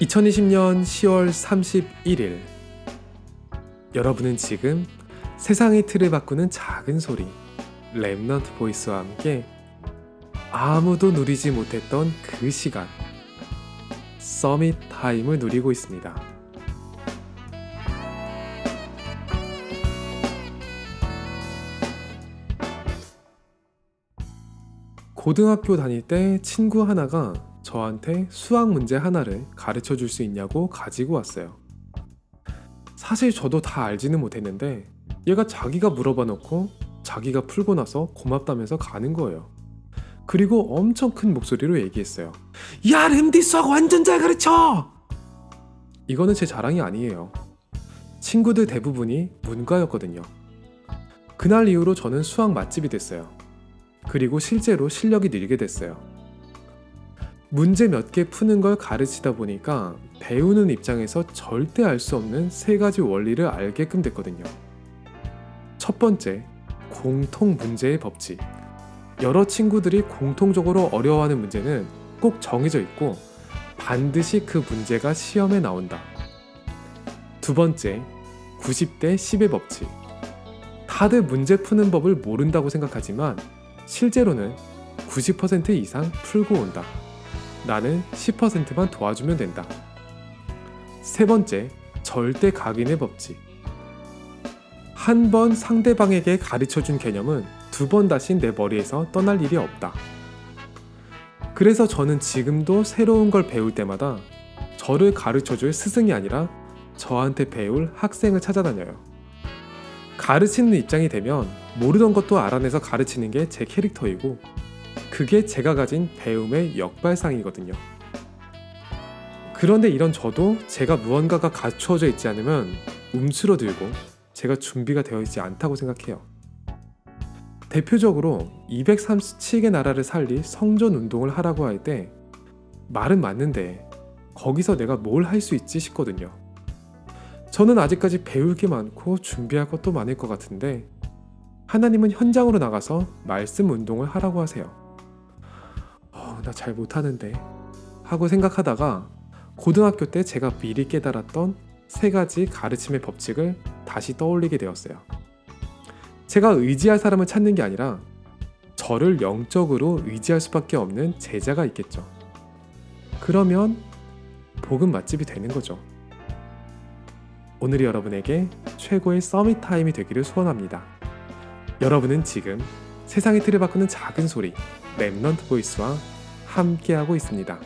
2020년 10월 31일 여러분은 지금 세상의 틀을 바꾸는 작은 소리 Remnant Voice와 함께 아무도 누리지 못했던 그 시간 Summit Time을 누리고 있습니다. 고등학교 다닐 때 친구 하나가 저한테 수학 문제 하나를 가르쳐 줄 수 있냐고 가지고 왔어요. 사실 저도 다 알지는 못했는데 얘가 자기가 물어봐 놓고 자기가 풀고 나서 고맙다면서 가는 거예요. 그리고 엄청 큰 목소리로 얘기했어요. 야, 램디 수학 완전 잘 가르쳐! 이거는 제 자랑이 아니에요. 친구들 대부분이 문과였거든요. 그날 이후로 저는 수학 맛집이 됐어요. 그리고 실제로 실력이 늘게 됐어요. 문제 몇 개 푸는 걸 가르치다 보니까 배우는 입장에서 절대 알 수 없는 세 가지 원리를 알게끔 됐거든요. 첫 번째, 공통 문제의 법칙. 여러 친구들이 공통적으로 어려워하는 문제는 꼭 정해져 있고 반드시 그 문제가 시험에 나온다. 두 번째, 90대 10의 법칙. 다들 문제 푸는 법을 모른다고 생각하지만 실제로는 90% 이상 풀고 온다. 나는 10%만 도와주면 된다. 세 번째, 절대 각인의 법칙. 한 번 상대방에게 가르쳐 준 개념은 두 번 다시 내 머리에서 떠날 일이 없다. 그래서 저는 지금도 새로운 걸 배울 때마다 저를 가르쳐 줄 스승이 아니라 저한테 배울 학생을 찾아다녀요. 가르치는 입장이 되면 모르던 것도 알아내서 가르치는 게 제 캐릭터이고 그게 제가 가진 배움의 역발상이거든요. 그런데 이런 저도 제가 무언가가 갖추어져 있지 않으면 움츠러들고 제가 준비가 되어 있지 않다고 생각해요. 대표적으로 237개 나라를 살릴 성전 운동을 하라고 할 때 말은 맞는데 거기서 내가 뭘 할 수 있지 싶거든요. 저는 아직까지 배울 게 많고 준비할 것도 많을 것 같은데 하나님은 현장으로 나가서 말씀 운동을 하라고 하세요. 어, 나잘 못하는데 하고 생각하다가 고등학교 때 제가 미리 깨달았던 세 가지 가르침의 법칙을 다시 떠올리게 되었어요. 제가 의지할 사람을 찾는 게 아니라 저를 영적으로 의지할 수밖에 없는 제자가 있겠죠. 그러면 복음 맛집이 되는 거죠. 오늘이 여러분에게 최고의 Summit Time이 되기를 소원합니다. 여러분은 지금 세상의 틀을 바꾸는 작은 소리 Remnant Voice와 함께하고 있습니다.